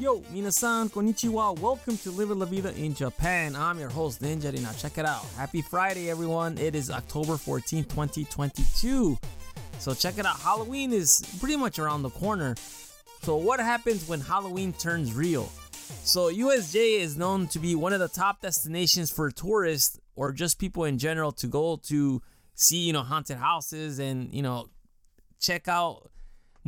Yo, minasan, konnichiwa. Welcome to Live La Vida in Japan. I'm your host, Ninja. Now, check it out. Happy Friday, everyone. It is October 14, 2022. So, check it out. Halloween is pretty much around the corner. So, what happens when Halloween turns real? So, USJ is known to be one of the top destinations for tourists or just people in general to go to see, you know, haunted houses and, you know, check out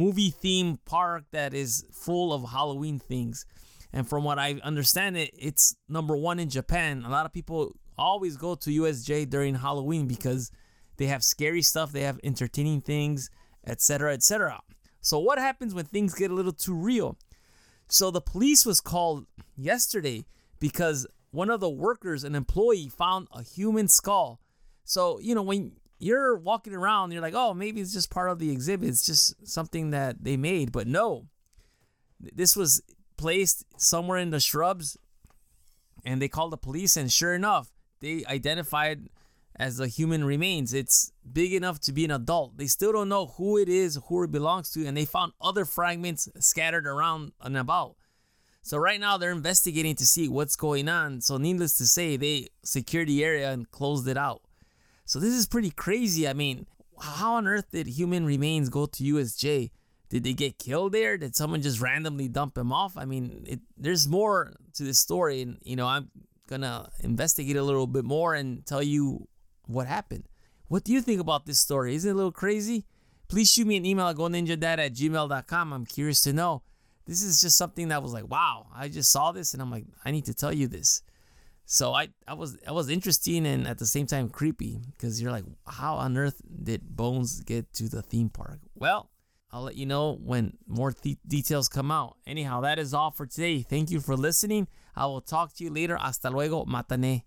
movie theme park that is full of Halloween things. And from what I understand it, it's number one in Japan. A lot of people always go to USJ during Halloween because they have scary stuff, they have entertaining things, etc., etc. So what happens when things get a little too real? So the police was called yesterday because one of the workers, an employee, found a human skull. So, you know, when you're walking around, you're like, oh, maybe it's just part of the exhibit. It's just something that they made. But no, this was placed somewhere in the shrubs and they called the police. And sure enough, they identified as the human remains. It's big enough to be an adult. They still don't know who it is, who it belongs to. And they found other fragments scattered around and about. So right now they're investigating to see what's going on. So needless to say, they secured the area and closed it out. So this is pretty crazy. I mean, how on earth did human remains go to USJ? Did they get killed there? Did someone just randomly dump them off? I mean, it, there's more to this story, and you know, I'm gonna investigate a little bit more and tell you what happened. What do you think about this story? Isn't it a little crazy? Please shoot me an email at goninjadad at gmail.com. I'm curious to know. This is just something that was like, wow, I just saw this and I'm like, I need to tell you this. So I, I was I was interesting and at the same time creepy because you're like, how on earth did Bones get to the theme park? Well, I'll let you know when more th- details come out. Anyhow, that is all for today. Thank you for listening. I will talk to you later. Hasta luego. Matane.